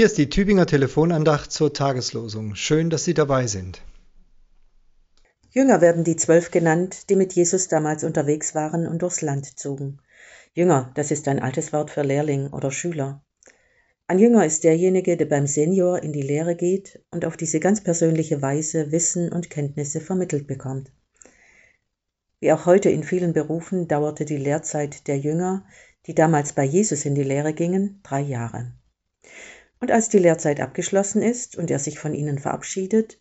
Hier ist die Tübinger Telefonandacht zur Tageslosung. Schön, dass Sie dabei sind. Jünger werden die Zwölf genannt, die mit Jesus damals unterwegs waren und durchs Land zogen. Jünger, das ist ein altes Wort für Lehrling oder Schüler. Ein Jünger ist derjenige, der beim Senior in die Lehre geht und auf diese ganz persönliche Weise Wissen und Kenntnisse vermittelt bekommt. Wie auch heute in vielen Berufen dauerte die Lehrzeit der Jünger, die damals bei Jesus in die Lehre gingen, drei Jahre. Und als die Lehrzeit abgeschlossen ist und er sich von ihnen verabschiedet,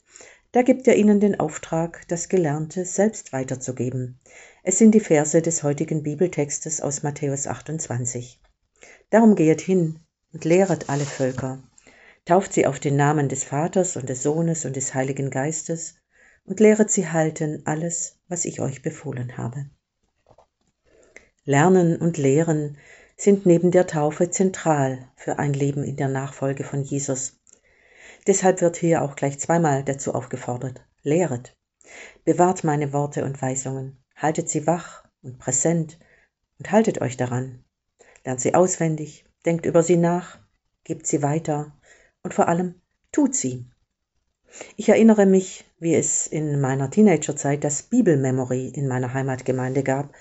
da gibt er ihnen den Auftrag, das Gelernte selbst weiterzugeben. Es sind die Verse des heutigen Bibeltextes aus Matthäus 28. Darum gehet hin und lehret alle Völker, tauft sie auf den Namen des Vaters und des Sohnes und des Heiligen Geistes und lehret sie halten alles, was ich euch befohlen habe. Lernen und Lehren sind neben der Taufe zentral für ein Leben in der Nachfolge von Jesus. Deshalb wird hier auch gleich zweimal dazu aufgefordert. Lehret. Bewahrt meine Worte und Weisungen. Haltet sie wach und präsent und haltet euch daran. Lernt sie auswendig, denkt über sie nach, gebt sie weiter und vor allem tut sie. Ich erinnere mich, wie es in meiner Teenagerzeit das Bibelmemory in meiner Heimatgemeinde gab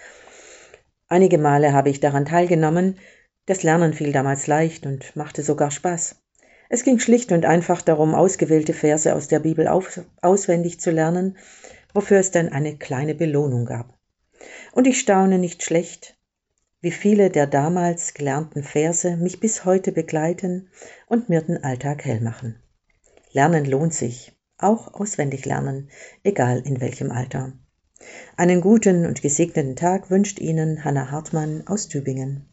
Einige Male habe ich daran teilgenommen, das Lernen fiel damals leicht und machte sogar Spaß. Es ging schlicht und einfach darum, ausgewählte Verse aus der Bibel auf, auswendig zu lernen, wofür es dann eine kleine Belohnung gab. Und ich staune nicht schlecht, wie viele der damals gelernten Verse mich bis heute begleiten und mir den Alltag hell machen. Lernen lohnt sich, auch auswendig lernen, egal in welchem Alter. Einen guten und gesegneten Tag wünscht Ihnen Hanna Hartmann aus Tübingen.